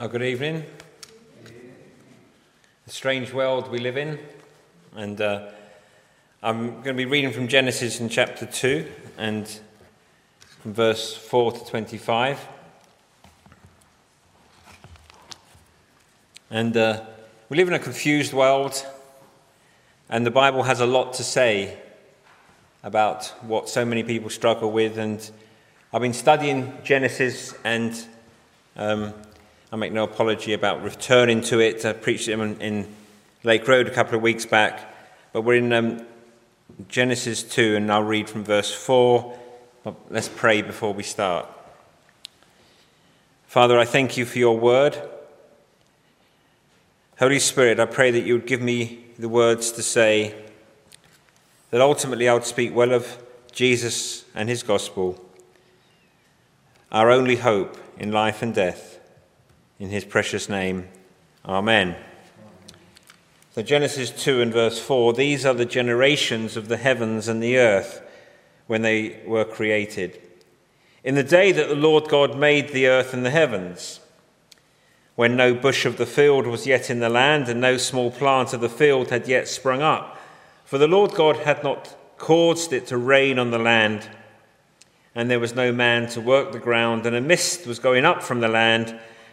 Oh, good evening. A strange world we live in, and uh, I'm going to be reading from Genesis in chapter 2 and from verse 4 to 25. And uh, we live in a confused world, and the Bible has a lot to say about what so many people struggle with. And I've been studying Genesis and um, I make no apology about returning to it. I preached it in, in Lake Road a couple of weeks back. But we're in um, Genesis 2, and I'll read from verse 4. But let's pray before we start. Father, I thank you for your word. Holy Spirit, I pray that you would give me the words to say, that ultimately I would speak well of Jesus and his gospel, our only hope in life and death. In his precious name, Amen. So, Genesis 2 and verse 4 these are the generations of the heavens and the earth when they were created. In the day that the Lord God made the earth and the heavens, when no bush of the field was yet in the land, and no small plant of the field had yet sprung up, for the Lord God had not caused it to rain on the land, and there was no man to work the ground, and a mist was going up from the land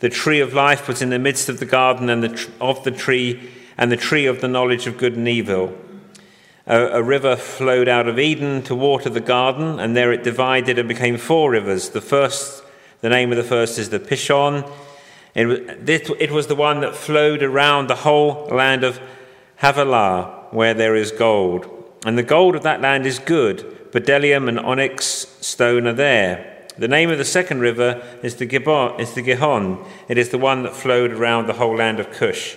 the tree of life was in the midst of the garden and the tr- of the tree, and the tree of the knowledge of good and evil. A, a river flowed out of Eden to water the garden, and there it divided and became four rivers. The first, the name of the first is the Pishon. It, it was the one that flowed around the whole land of Havilah, where there is gold. And the gold of that land is good. Bdellium and onyx stone are there. The name of the second river is the, Gibon, is the Gihon. It is the one that flowed around the whole land of Cush.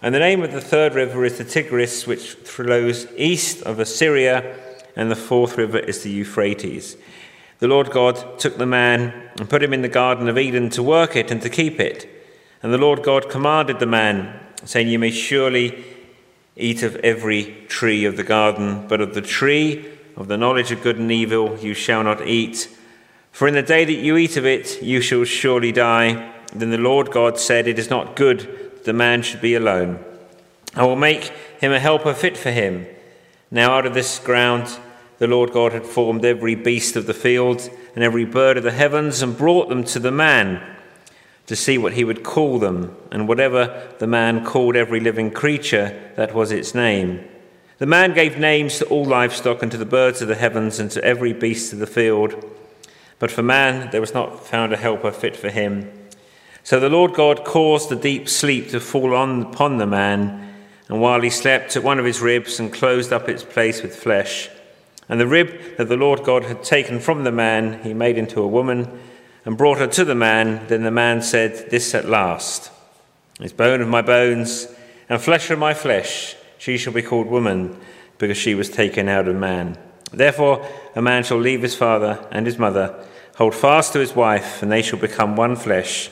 And the name of the third river is the Tigris, which flows east of Assyria. And the fourth river is the Euphrates. The Lord God took the man and put him in the Garden of Eden to work it and to keep it. And the Lord God commanded the man, saying, You may surely eat of every tree of the garden, but of the tree of the knowledge of good and evil you shall not eat. For in the day that you eat of it, you shall surely die. Then the Lord God said, It is not good that the man should be alone. I will make him a helper fit for him. Now, out of this ground, the Lord God had formed every beast of the field and every bird of the heavens and brought them to the man to see what he would call them. And whatever the man called every living creature, that was its name. The man gave names to all livestock and to the birds of the heavens and to every beast of the field. But for man there was not found a helper fit for him. So the Lord God caused the deep sleep to fall on upon the man, and while he slept, took one of his ribs and closed up its place with flesh. And the rib that the Lord God had taken from the man, he made into a woman and brought her to the man. Then the man said, This at last is bone of my bones and flesh of my flesh. She shall be called woman, because she was taken out of man. Therefore, a man shall leave his father and his mother Hold fast to his wife, and they shall become one flesh.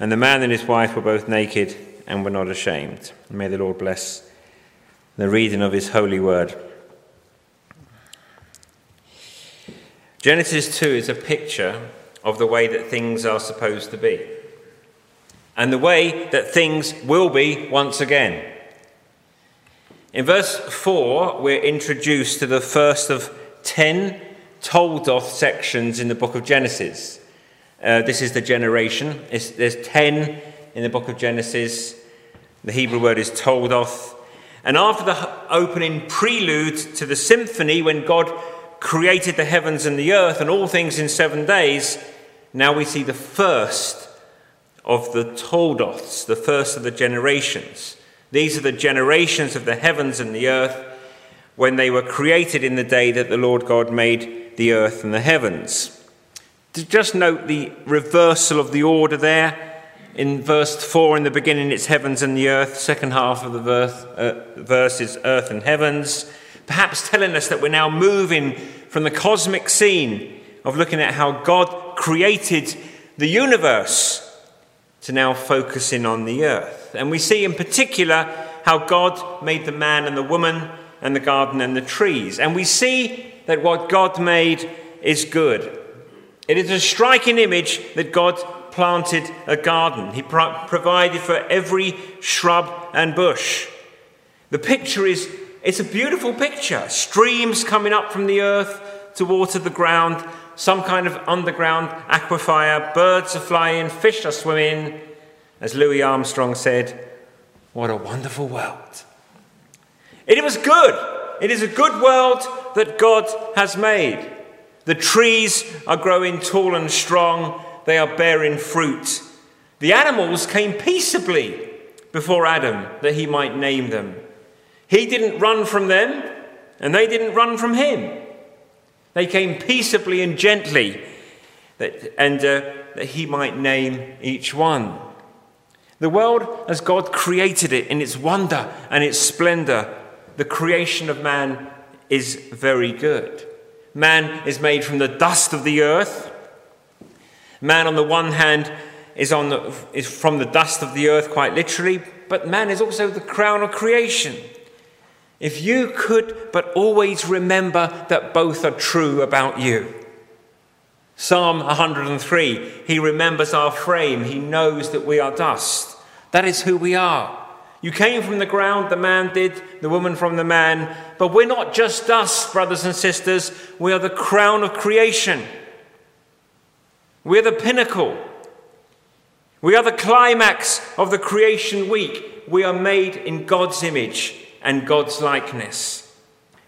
And the man and his wife were both naked and were not ashamed. May the Lord bless the reading of his holy word. Genesis 2 is a picture of the way that things are supposed to be, and the way that things will be once again. In verse 4, we're introduced to the first of ten Toldoth sections in the book of Genesis. Uh, this is the generation. It's, there's 10 in the book of Genesis. The Hebrew word is Toldoth. And after the opening prelude to the symphony, when God created the heavens and the earth and all things in seven days, now we see the first of the Toldoths, the first of the generations. These are the generations of the heavens and the earth when they were created in the day that the Lord God made the earth and the heavens. Just note the reversal of the order there. In verse 4, in the beginning, it's heavens and the earth. Second half of the verse, uh, verse is earth and heavens. Perhaps telling us that we're now moving from the cosmic scene of looking at how God created the universe to now focusing on the earth. And we see in particular how God made the man and the woman and the garden and the trees. And we see that what God made is good. It is a striking image that God planted a garden. He pro- provided for every shrub and bush. The picture is it's a beautiful picture. Streams coming up from the earth to water the ground, some kind of underground aquifer, birds are flying, fish are swimming. As Louis Armstrong said, what a wonderful world. It was good. It is a good world that God has made. The trees are growing tall and strong, they are bearing fruit. The animals came peaceably before Adam that he might name them. He didn't run from them, and they didn't run from him. They came peaceably and gently, that, and uh, that he might name each one. The world as God created it in its wonder and its splendor, the creation of man is very good. Man is made from the dust of the earth. Man, on the one hand, is, on the, is from the dust of the earth, quite literally, but man is also the crown of creation. If you could but always remember that both are true about you. Psalm 103 He remembers our frame, He knows that we are dust. That is who we are. You came from the ground, the man did, the woman from the man. But we're not just dust, brothers and sisters. We are the crown of creation. We're the pinnacle. We are the climax of the creation week. We are made in God's image and God's likeness.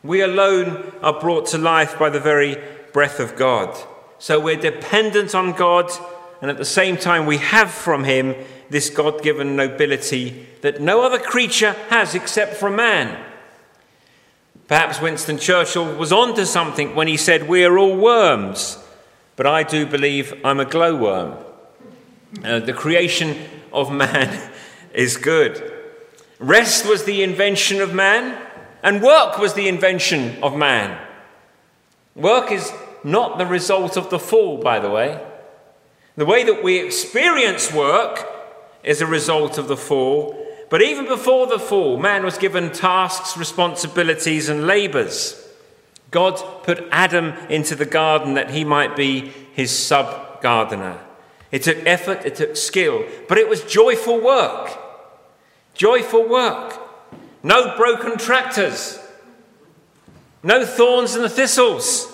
We alone are brought to life by the very breath of God. So we're dependent on God, and at the same time, we have from Him this God given nobility that no other creature has except for man. Perhaps Winston Churchill was onto something when he said, We are all worms, but I do believe I'm a glowworm. Uh, the creation of man is good. Rest was the invention of man, and work was the invention of man. Work is not the result of the fall, by the way. The way that we experience work is a result of the fall. But even before the fall, man was given tasks, responsibilities, and labors. God put Adam into the garden that he might be his sub gardener. It took effort, it took skill, but it was joyful work. Joyful work. No broken tractors. No thorns and thistles.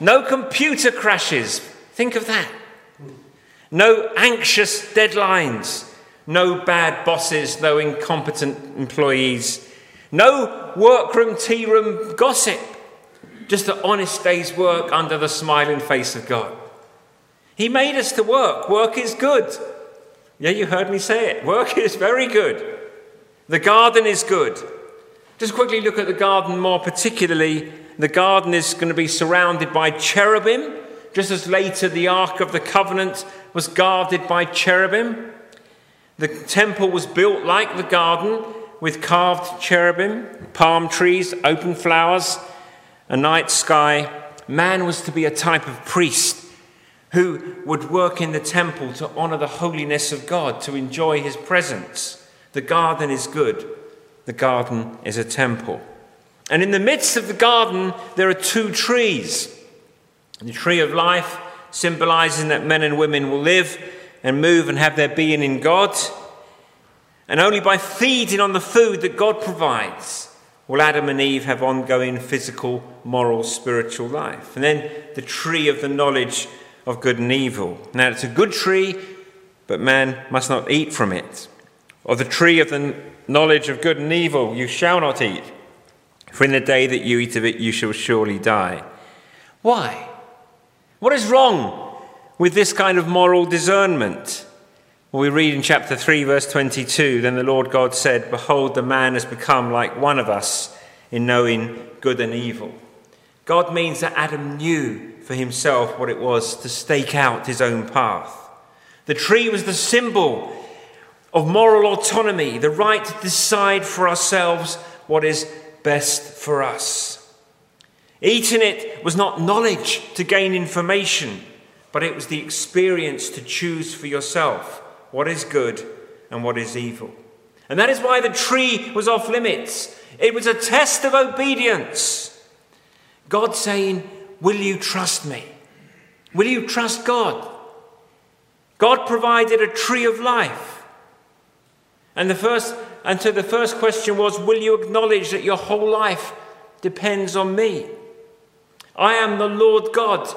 No computer crashes. Think of that. No anxious deadlines. No bad bosses. No incompetent employees. No workroom, tea room gossip. Just an honest day's work under the smiling face of God. He made us to work. Work is good. Yeah, you heard me say it. Work is very good. The garden is good. Just quickly look at the garden more particularly. The garden is going to be surrounded by cherubim, just as later the Ark of the Covenant was guarded by cherubim. The temple was built like the garden with carved cherubim, palm trees, open flowers, a night sky. Man was to be a type of priest who would work in the temple to honor the holiness of God, to enjoy his presence. The garden is good, the garden is a temple. And in the midst of the garden, there are two trees the tree of life symbolizing that men and women will live and move and have their being in God. And only by feeding on the food that God provides will Adam and Eve have ongoing physical, moral, spiritual life. And then the tree of the knowledge of good and evil. Now, it's a good tree, but man must not eat from it. Of the tree of the knowledge of good and evil you shall not eat, for in the day that you eat of it you shall surely die. Why? What is wrong with this kind of moral discernment? Well, we read in chapter 3, verse 22 Then the Lord God said, Behold, the man has become like one of us in knowing good and evil. God means that Adam knew for himself what it was to stake out his own path. The tree was the symbol of moral autonomy, the right to decide for ourselves what is best for us. Eating it was not knowledge to gain information, but it was the experience to choose for yourself what is good and what is evil. And that is why the tree was off limits. It was a test of obedience. God saying, Will you trust me? Will you trust God? God provided a tree of life. And the first and so the first question was, Will you acknowledge that your whole life depends on me? I am the Lord God,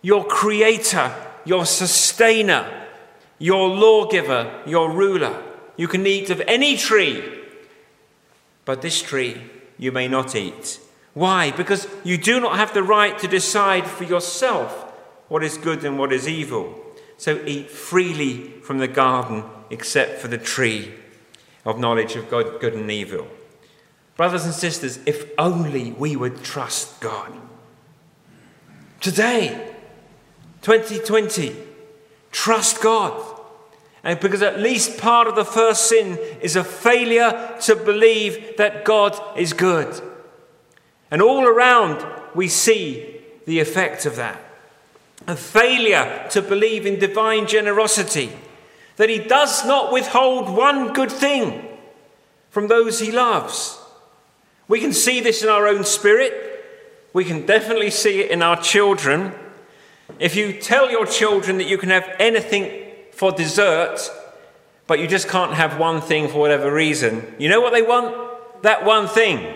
your creator, your sustainer, your lawgiver, your ruler. You can eat of any tree, but this tree you may not eat. Why? Because you do not have the right to decide for yourself what is good and what is evil. So eat freely from the garden, except for the tree of knowledge of God, good and evil. Brothers and sisters, if only we would trust God. Today, 2020, trust God. And because at least part of the first sin is a failure to believe that God is good. And all around, we see the effect of that. A failure to believe in divine generosity, that He does not withhold one good thing from those He loves. We can see this in our own spirit. We can definitely see it in our children. If you tell your children that you can have anything for dessert, but you just can't have one thing for whatever reason, you know what they want? That one thing.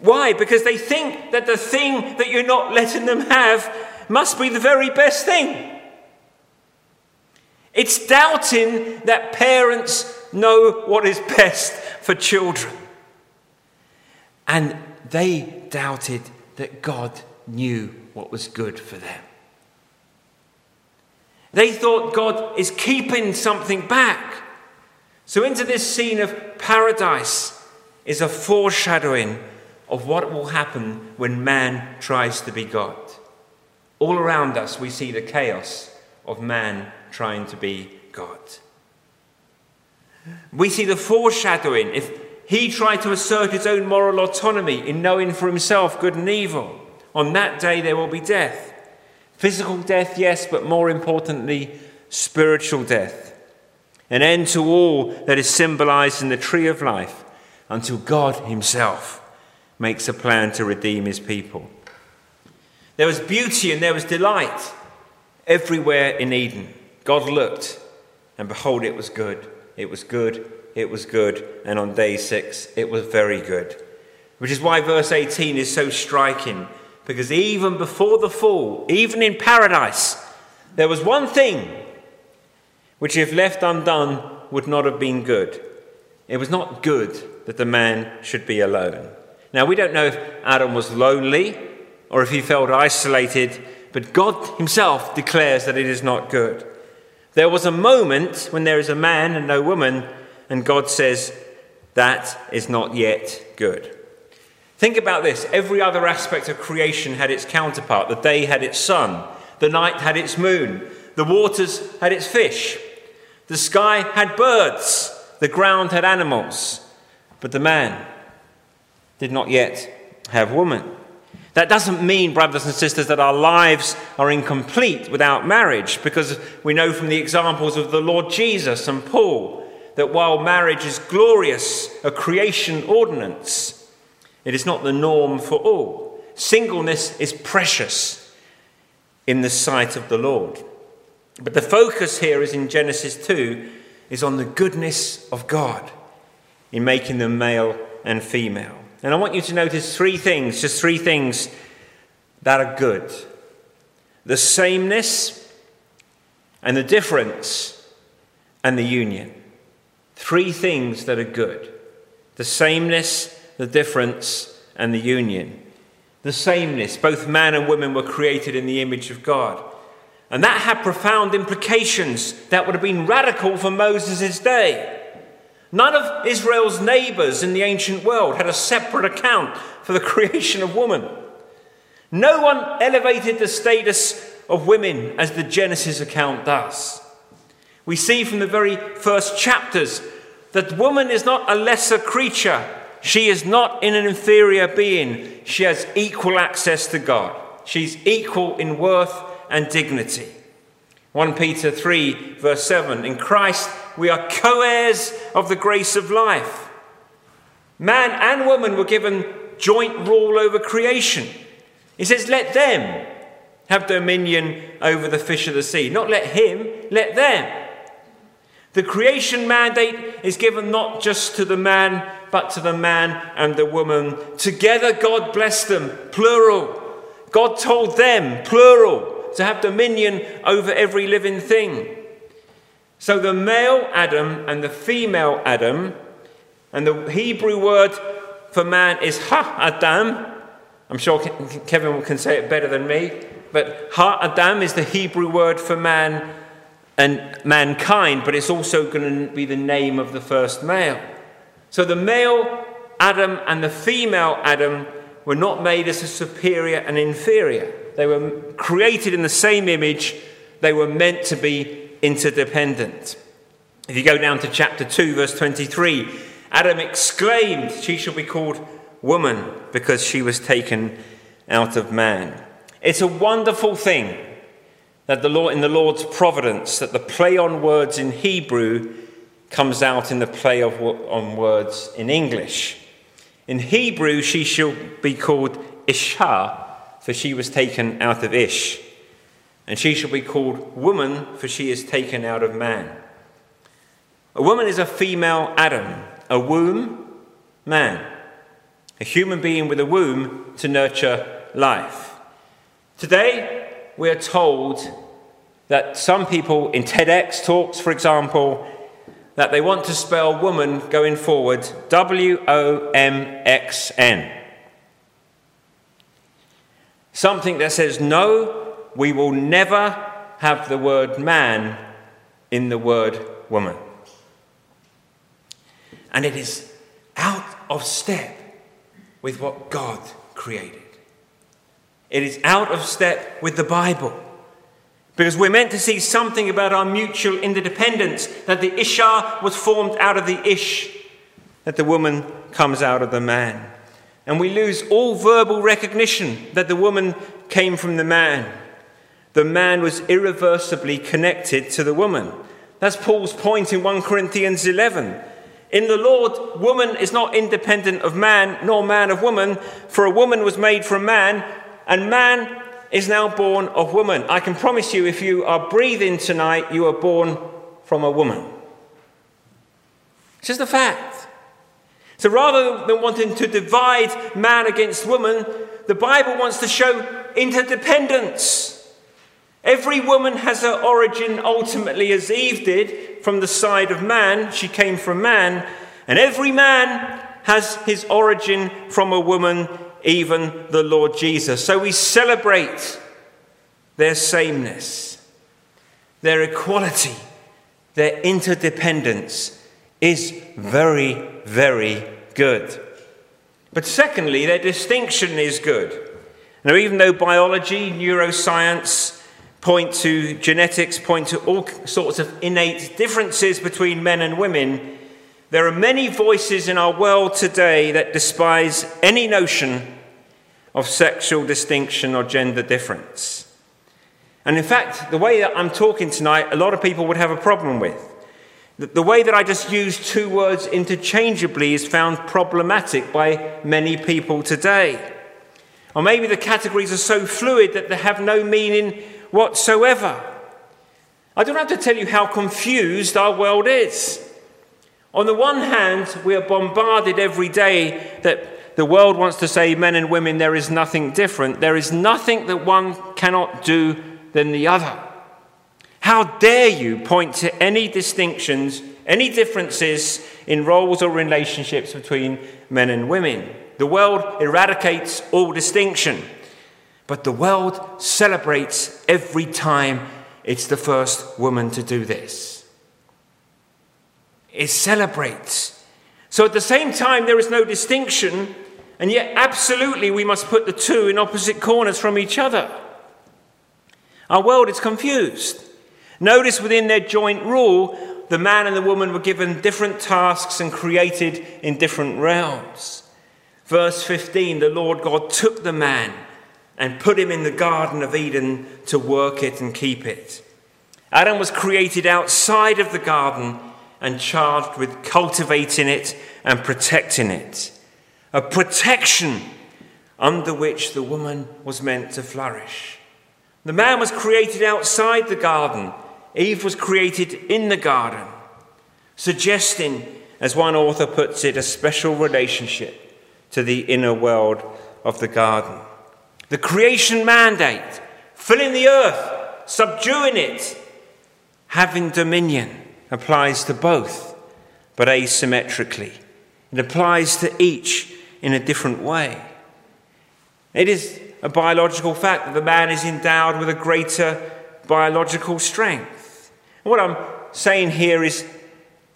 Why? Because they think that the thing that you're not letting them have must be the very best thing. It's doubting that parents know what is best for children. And they doubted that God knew what was good for them. They thought God is keeping something back. So, into this scene of paradise is a foreshadowing of what will happen when man tries to be God. All around us, we see the chaos of man trying to be God. We see the foreshadowing. If he tried to assert his own moral autonomy in knowing for himself good and evil, on that day there will be death. Physical death, yes, but more importantly, spiritual death. An end to all that is symbolized in the tree of life until God Himself makes a plan to redeem His people. There was beauty and there was delight everywhere in Eden. God looked, and behold, it was good. It was good. It was good. And on day six, it was very good. Which is why verse 18 is so striking. Because even before the fall, even in paradise, there was one thing which, if left undone, would not have been good. It was not good that the man should be alone. Now, we don't know if Adam was lonely or if he felt isolated, but God Himself declares that it is not good. There was a moment when there is a man and no woman, and God says, That is not yet good. Think about this every other aspect of creation had its counterpart. The day had its sun, the night had its moon, the waters had its fish, the sky had birds, the ground had animals, but the man did not yet have woman. That doesn't mean, brothers and sisters, that our lives are incomplete without marriage, because we know from the examples of the Lord Jesus and Paul that while marriage is glorious, a creation ordinance, it is not the norm for all. Singleness is precious in the sight of the Lord. But the focus here is in Genesis 2 is on the goodness of God in making them male and female. And I want you to notice three things, just three things that are good the sameness and the difference and the union. Three things that are good the sameness, the difference, and the union. The sameness. Both man and woman were created in the image of God. And that had profound implications that would have been radical for Moses' day. None of Israel's neighbors in the ancient world had a separate account for the creation of woman. No one elevated the status of women as the Genesis account does. We see from the very first chapters that woman is not a lesser creature. She is not in an inferior being. She has equal access to God. She's equal in worth and dignity. 1 Peter 3, verse 7 In Christ we are co heirs of the grace of life. Man and woman were given joint rule over creation. He says, Let them have dominion over the fish of the sea. Not let him, let them. The creation mandate is given not just to the man, but to the man and the woman. Together, God blessed them, plural. God told them, plural, to have dominion over every living thing. So the male Adam and the female Adam, and the Hebrew word for man is ha Adam. I'm sure Kevin can say it better than me, but ha Adam is the Hebrew word for man and mankind, but it's also going to be the name of the first male. So the male Adam and the female Adam were not made as a superior and inferior. They were created in the same image, they were meant to be interdependent. If you go down to chapter 2, verse 23, Adam exclaimed, She shall be called woman because she was taken out of man. It's a wonderful thing that the Lord, in the Lord's providence, that the play on words in Hebrew comes out in the play of, on words in English. In Hebrew, she shall be called Isha, for she was taken out of Ish. And she shall be called woman, for she is taken out of man. A woman is a female Adam, a womb, man. A human being with a womb to nurture life. Today, we are told that some people in TEDx talks, for example, that they want to spell woman going forward W O M X N. Something that says, no, we will never have the word man in the word woman. And it is out of step with what God created. It is out of step with the Bible. Because we're meant to see something about our mutual interdependence, that the Isha was formed out of the Ish, that the woman comes out of the man. And we lose all verbal recognition that the woman came from the man. The man was irreversibly connected to the woman. That's Paul's point in 1 Corinthians 11. In the Lord, woman is not independent of man, nor man of woman, for a woman was made from man, and man is now born of woman. I can promise you, if you are breathing tonight, you are born from a woman. It's just a fact. So rather than wanting to divide man against woman, the Bible wants to show interdependence. Every woman has her origin ultimately as Eve did from the side of man. She came from man. And every man has his origin from a woman even the Lord Jesus. So we celebrate their sameness, their equality, their interdependence is very, very good. But secondly, their distinction is good. Now, even though biology, neuroscience point to genetics, point to all sorts of innate differences between men and women, there are many voices in our world today that despise any notion of sexual distinction or gender difference. And in fact, the way that I'm talking tonight, a lot of people would have a problem with. The way that I just use two words interchangeably is found problematic by many people today. Or maybe the categories are so fluid that they have no meaning whatsoever. I don't have to tell you how confused our world is. On the one hand, we are bombarded every day that the world wants to say, men and women, there is nothing different. There is nothing that one cannot do than the other. How dare you point to any distinctions, any differences in roles or relationships between men and women? The world eradicates all distinction, but the world celebrates every time it's the first woman to do this. It celebrates. So at the same time, there is no distinction, and yet, absolutely, we must put the two in opposite corners from each other. Our world is confused. Notice within their joint rule, the man and the woman were given different tasks and created in different realms. Verse 15 the Lord God took the man and put him in the Garden of Eden to work it and keep it. Adam was created outside of the garden and charged with cultivating it and protecting it. A protection under which the woman was meant to flourish. The man was created outside the garden, Eve was created in the garden, suggesting, as one author puts it, a special relationship to the inner world of the garden. The creation mandate, filling the earth, subduing it, having dominion, applies to both, but asymmetrically. It applies to each in a different way. It is a biological fact that the man is endowed with a greater biological strength. What I'm saying here is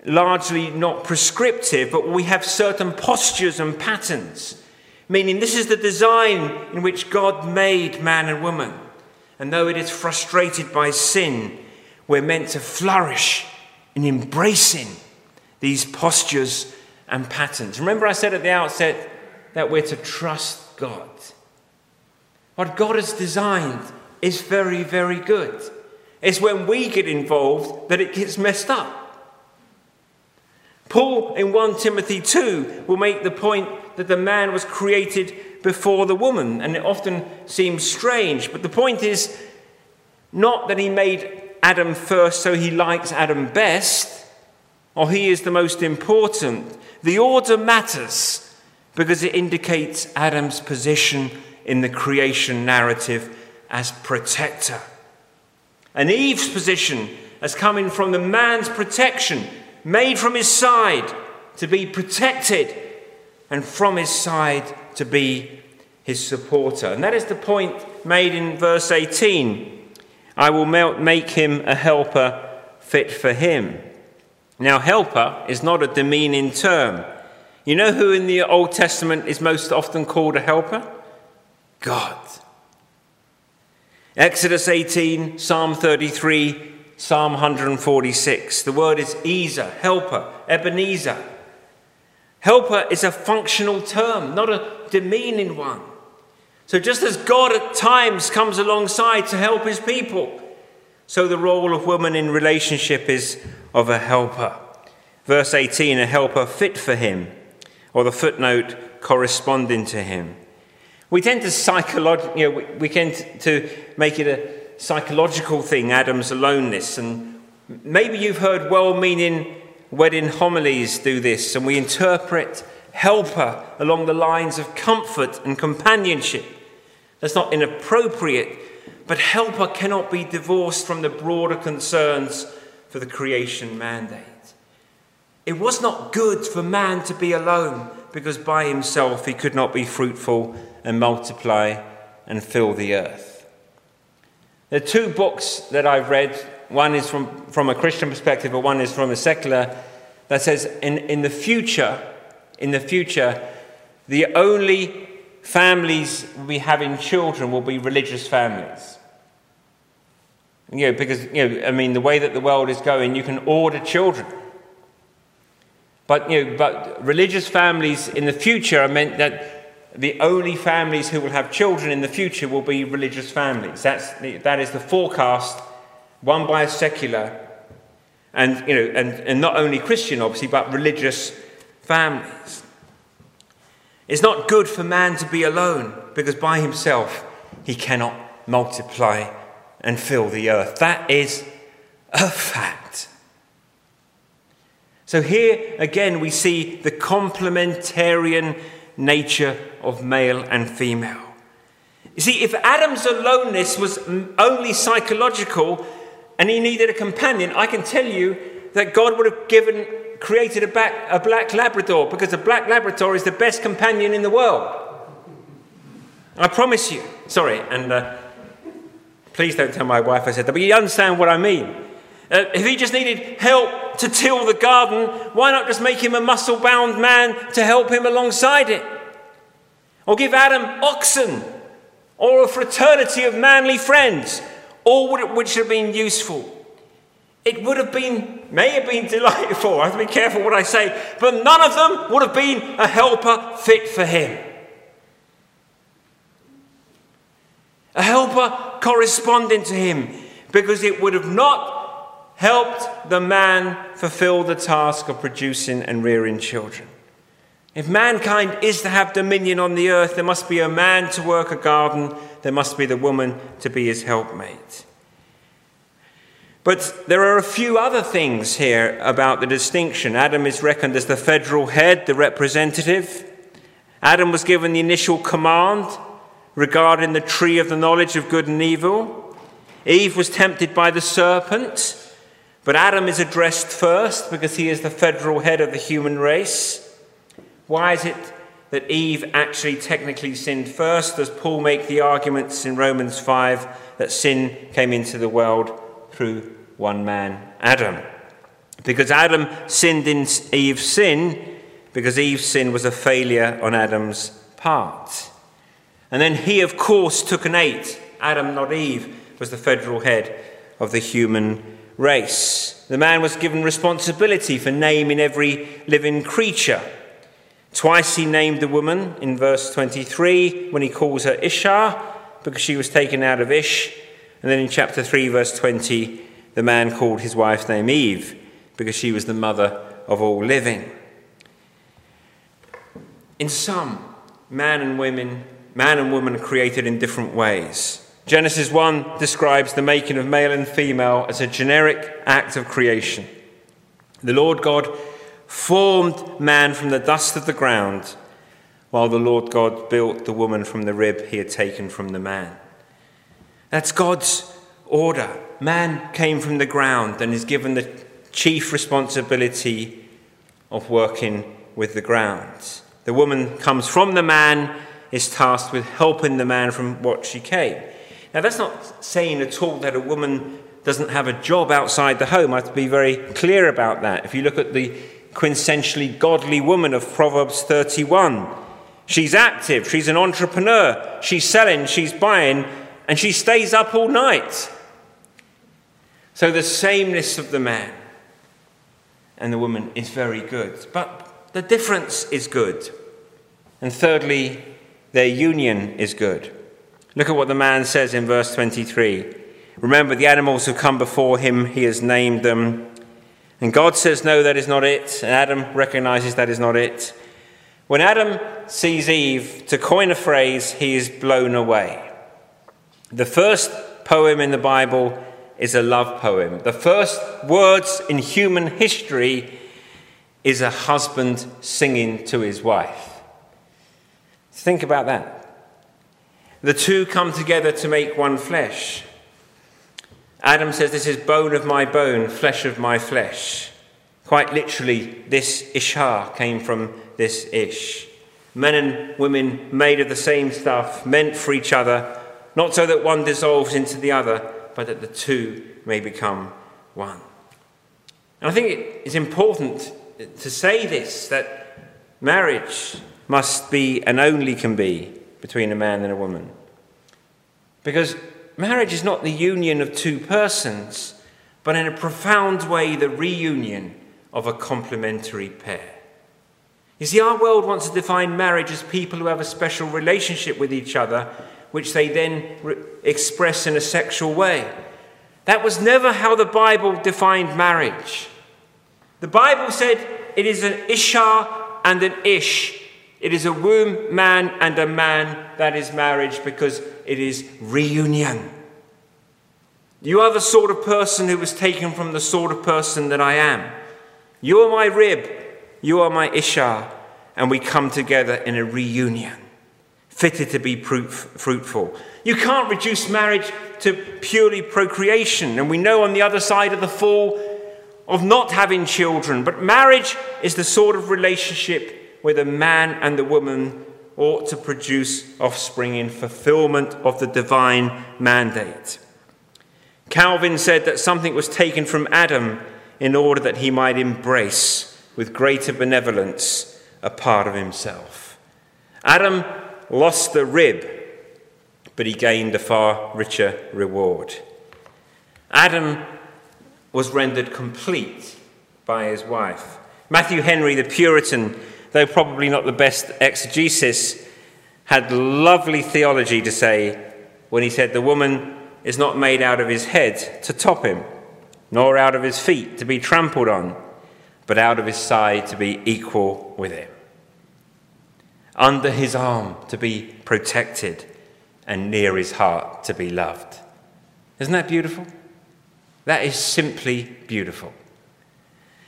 largely not prescriptive, but we have certain postures and patterns, meaning this is the design in which God made man and woman. And though it is frustrated by sin, we're meant to flourish in embracing these postures and patterns. Remember, I said at the outset that we're to trust God. What God has designed is very, very good. It's when we get involved that it gets messed up. Paul in 1 Timothy 2 will make the point that the man was created before the woman, and it often seems strange, but the point is not that he made Adam first so he likes Adam best, or he is the most important. The order matters because it indicates Adam's position in the creation narrative as protector. And Eve's position as coming from the man's protection, made from his side to be protected, and from his side to be his supporter. And that is the point made in verse 18 I will make him a helper fit for him. Now, helper is not a demeaning term. You know who in the Old Testament is most often called a helper? God. Exodus 18, Psalm 33, Psalm 146. The word is Ezer, helper, Ebenezer. Helper is a functional term, not a demeaning one. So, just as God at times comes alongside to help his people, so the role of woman in relationship is of a helper. Verse 18, a helper fit for him, or the footnote corresponding to him. We tend to psychologi- you know, we, tend to make it a psychological thing, Adam's aloneness, and maybe you've heard well-meaning wedding homilies do this, and we interpret helper along the lines of comfort and companionship. That's not inappropriate, but helper cannot be divorced from the broader concerns for the creation mandate. It was not good for man to be alone because by himself he could not be fruitful and multiply and fill the earth. The two books that I've read. One is from, from a Christian perspective, but one is from a secular that says in, in the future, in the future, the only families will be having children will be religious families. You know, because, you know, I mean, the way that the world is going, you can order children. But, you know, but religious families in the future are meant that the only families who will have children in the future will be religious families. That's that is the forecast, one by a secular, and, you know, and, and not only Christian, obviously, but religious families. It's not good for man to be alone because by himself he cannot multiply and fill the earth. That is a fact. So here again we see the complementarian nature of male and female. You see, if Adam's aloneness was only psychological and he needed a companion, I can tell you that God would have given created a, back, a black Labrador because a black Labrador is the best companion in the world. I promise you. Sorry, and uh, please don't tell my wife I said that, but you understand what I mean. Uh, if he just needed help to till the garden, why not just make him a muscle bound man to help him alongside it? Or give Adam oxen, or a fraternity of manly friends, all which have been useful. It would have been, may have been delightful. I have to be careful what I say, but none of them would have been a helper fit for him. A helper corresponding to him, because it would have not helped the man fulfill the task of producing and rearing children. If mankind is to have dominion on the earth, there must be a man to work a garden, there must be the woman to be his helpmate. But there are a few other things here about the distinction. Adam is reckoned as the federal head, the representative. Adam was given the initial command regarding the tree of the knowledge of good and evil. Eve was tempted by the serpent, but Adam is addressed first because he is the federal head of the human race. Why is it that Eve actually technically sinned first? Does Paul make the arguments in Romans 5 that sin came into the world through one man, Adam. Because Adam sinned in Eve's sin, because Eve's sin was a failure on Adam's part. And then he, of course, took an eight. Adam, not Eve, was the federal head of the human race. The man was given responsibility for naming every living creature. Twice he named the woman in verse 23 when he calls her Isha because she was taken out of Ish. And then in chapter 3, verse 20, the man called his wife's name Eve because she was the mother of all living. In sum, man and women, man and woman are created in different ways. Genesis 1 describes the making of male and female as a generic act of creation. The Lord God formed man from the dust of the ground, while the Lord God built the woman from the rib he had taken from the man. That's God's order. Man came from the ground and is given the chief responsibility of working with the ground. The woman comes from the man, is tasked with helping the man from what she came. Now, that's not saying at all that a woman doesn't have a job outside the home. I have to be very clear about that. If you look at the quintessentially godly woman of Proverbs 31, she's active, she's an entrepreneur, she's selling, she's buying, and she stays up all night. So the sameness of the man and the woman is very good, but the difference is good. And thirdly, their union is good. Look at what the man says in verse 23. Remember the animals who come before him, he has named them. And God says, No, that is not it. And Adam recognizes that is not it. When Adam sees Eve, to coin a phrase, he is blown away. The first poem in the Bible is a love poem. The first words in human history is a husband singing to his wife. Think about that. The two come together to make one flesh. Adam says, This is bone of my bone, flesh of my flesh. Quite literally, this Ishar came from this Ish. Men and women made of the same stuff, meant for each other, not so that one dissolves into the other, but that the two may become one. And I think it is important to say this that marriage must be and only can be between a man and a woman. Because marriage is not the union of two persons, but in a profound way the reunion of a complementary pair. You see, our world wants to define marriage as people who have a special relationship with each other which they then re- express in a sexual way. That was never how the Bible defined marriage. The Bible said it is an Ishar and an Ish. It is a womb man and a man that is marriage because it is reunion. You are the sort of person who was taken from the sort of person that I am. You are my rib, you are my Ishar, and we come together in a reunion fitted to be fruitful. You can't reduce marriage to purely procreation, and we know on the other side of the fall of not having children, but marriage is the sort of relationship where the man and the woman ought to produce offspring in fulfillment of the divine mandate. Calvin said that something was taken from Adam in order that he might embrace with greater benevolence a part of himself. Adam lost the rib, but he gained a far richer reward. Adam was rendered complete by his wife. Matthew Henry, the Puritan, though probably not the best exegesis, had lovely theology to say when he said, The woman is not made out of his head to top him, nor out of his feet to be trampled on, but out of his side to be equal with him, under his arm to be protected, and near his heart to be loved. Isn't that beautiful? That is simply beautiful.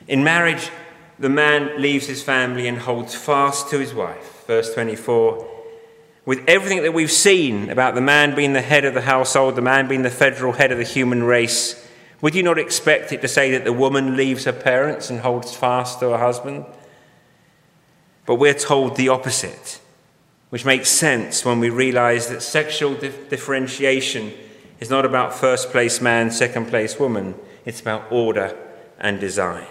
In marriage, the man leaves his family and holds fast to his wife. Verse 24 with everything that we've seen about the man being the head of the household, the man being the federal head of the human race, would you not expect it to say that the woman leaves her parents and holds fast to her husband? But we're told the opposite, which makes sense when we realize that sexual dif- differentiation is not about first place man, second place woman, it's about order and design.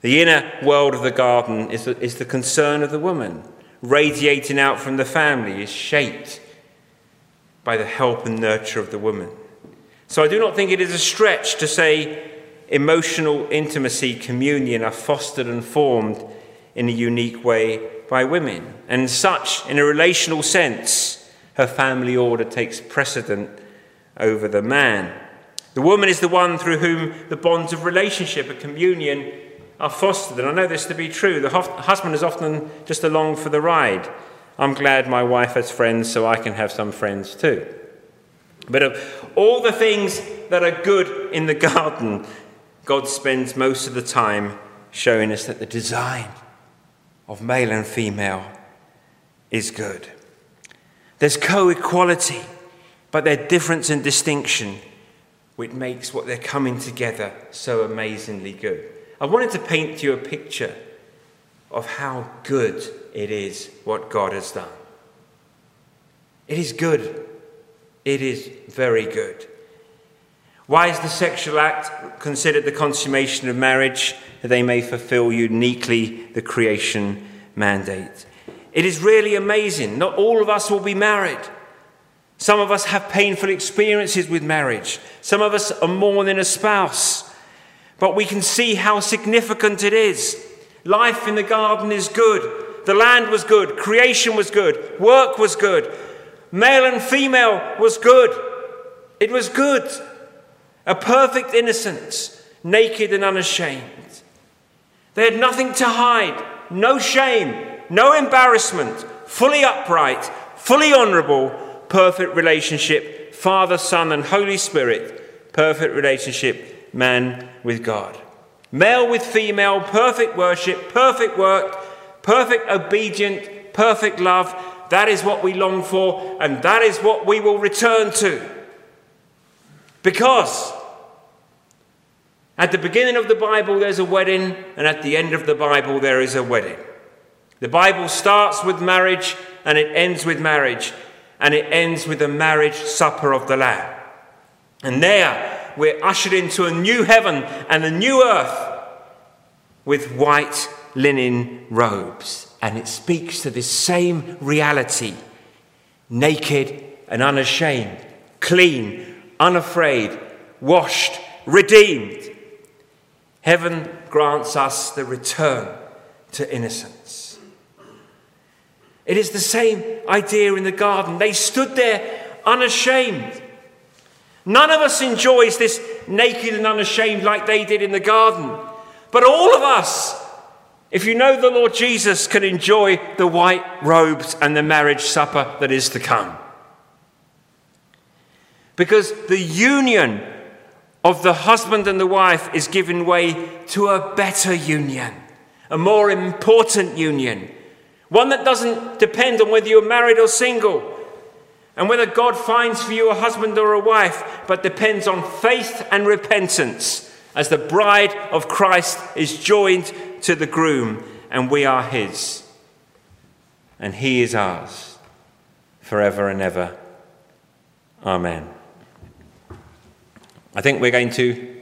The inner world of the garden is the, is the concern of the woman radiating out from the family is shaped by the help and nurture of the woman. So I do not think it is a stretch to say emotional intimacy, communion are fostered and formed in a unique way by women. And such, in a relational sense, her family order takes precedent over the man. The woman is the one through whom the bonds of relationship and communion are fostered. And I know this to be true. The husband is often just along for the ride. I'm glad my wife has friends so I can have some friends too. But of all the things that are good in the garden, God spends most of the time showing us that the design of male and female is good. There's co equality, but there's difference and distinction, which makes what they're coming together so amazingly good. I wanted to paint you a picture of how good it is what God has done. It is good. It is very good. Why is the sexual act considered the consummation of marriage? That they may fulfill uniquely the creation mandate. It is really amazing. Not all of us will be married. Some of us have painful experiences with marriage. Some of us are more than a spouse but we can see how significant it is. Life in the garden is good. The land was good. Creation was good. Work was good. Male and female was good. It was good. A perfect innocence, naked and unashamed. They had nothing to hide, no shame, no embarrassment, fully upright, fully honorable, perfect relationship, Father, Son, and Holy Spirit, perfect relationship man with God. Male with female, perfect worship, perfect work, perfect obedient, perfect love. That is what we long for, and that is what we will return to. Because at the beginning of the Bible, there's a wedding, and at the end of the Bible, there is a wedding. The Bible starts with marriage, and it ends with marriage, and it ends with the marriage supper of the Lamb. And there, we're ushered into a new heaven and a new earth with white linen robes. And it speaks to this same reality naked and unashamed, clean, unafraid, washed, redeemed. Heaven grants us the return to innocence. It is the same idea in the garden. They stood there unashamed None of us enjoys this naked and unashamed like they did in the garden. But all of us, if you know the Lord Jesus, can enjoy the white robes and the marriage supper that is to come. Because the union of the husband and the wife is giving way to a better union, a more important union, one that doesn't depend on whether you're married or single and whether God finds for you a husband or a wife, but depends on faith and repentance as the bride of Christ is joined to the groom and we are his. And he is ours forever and ever. Amen. I think we're going to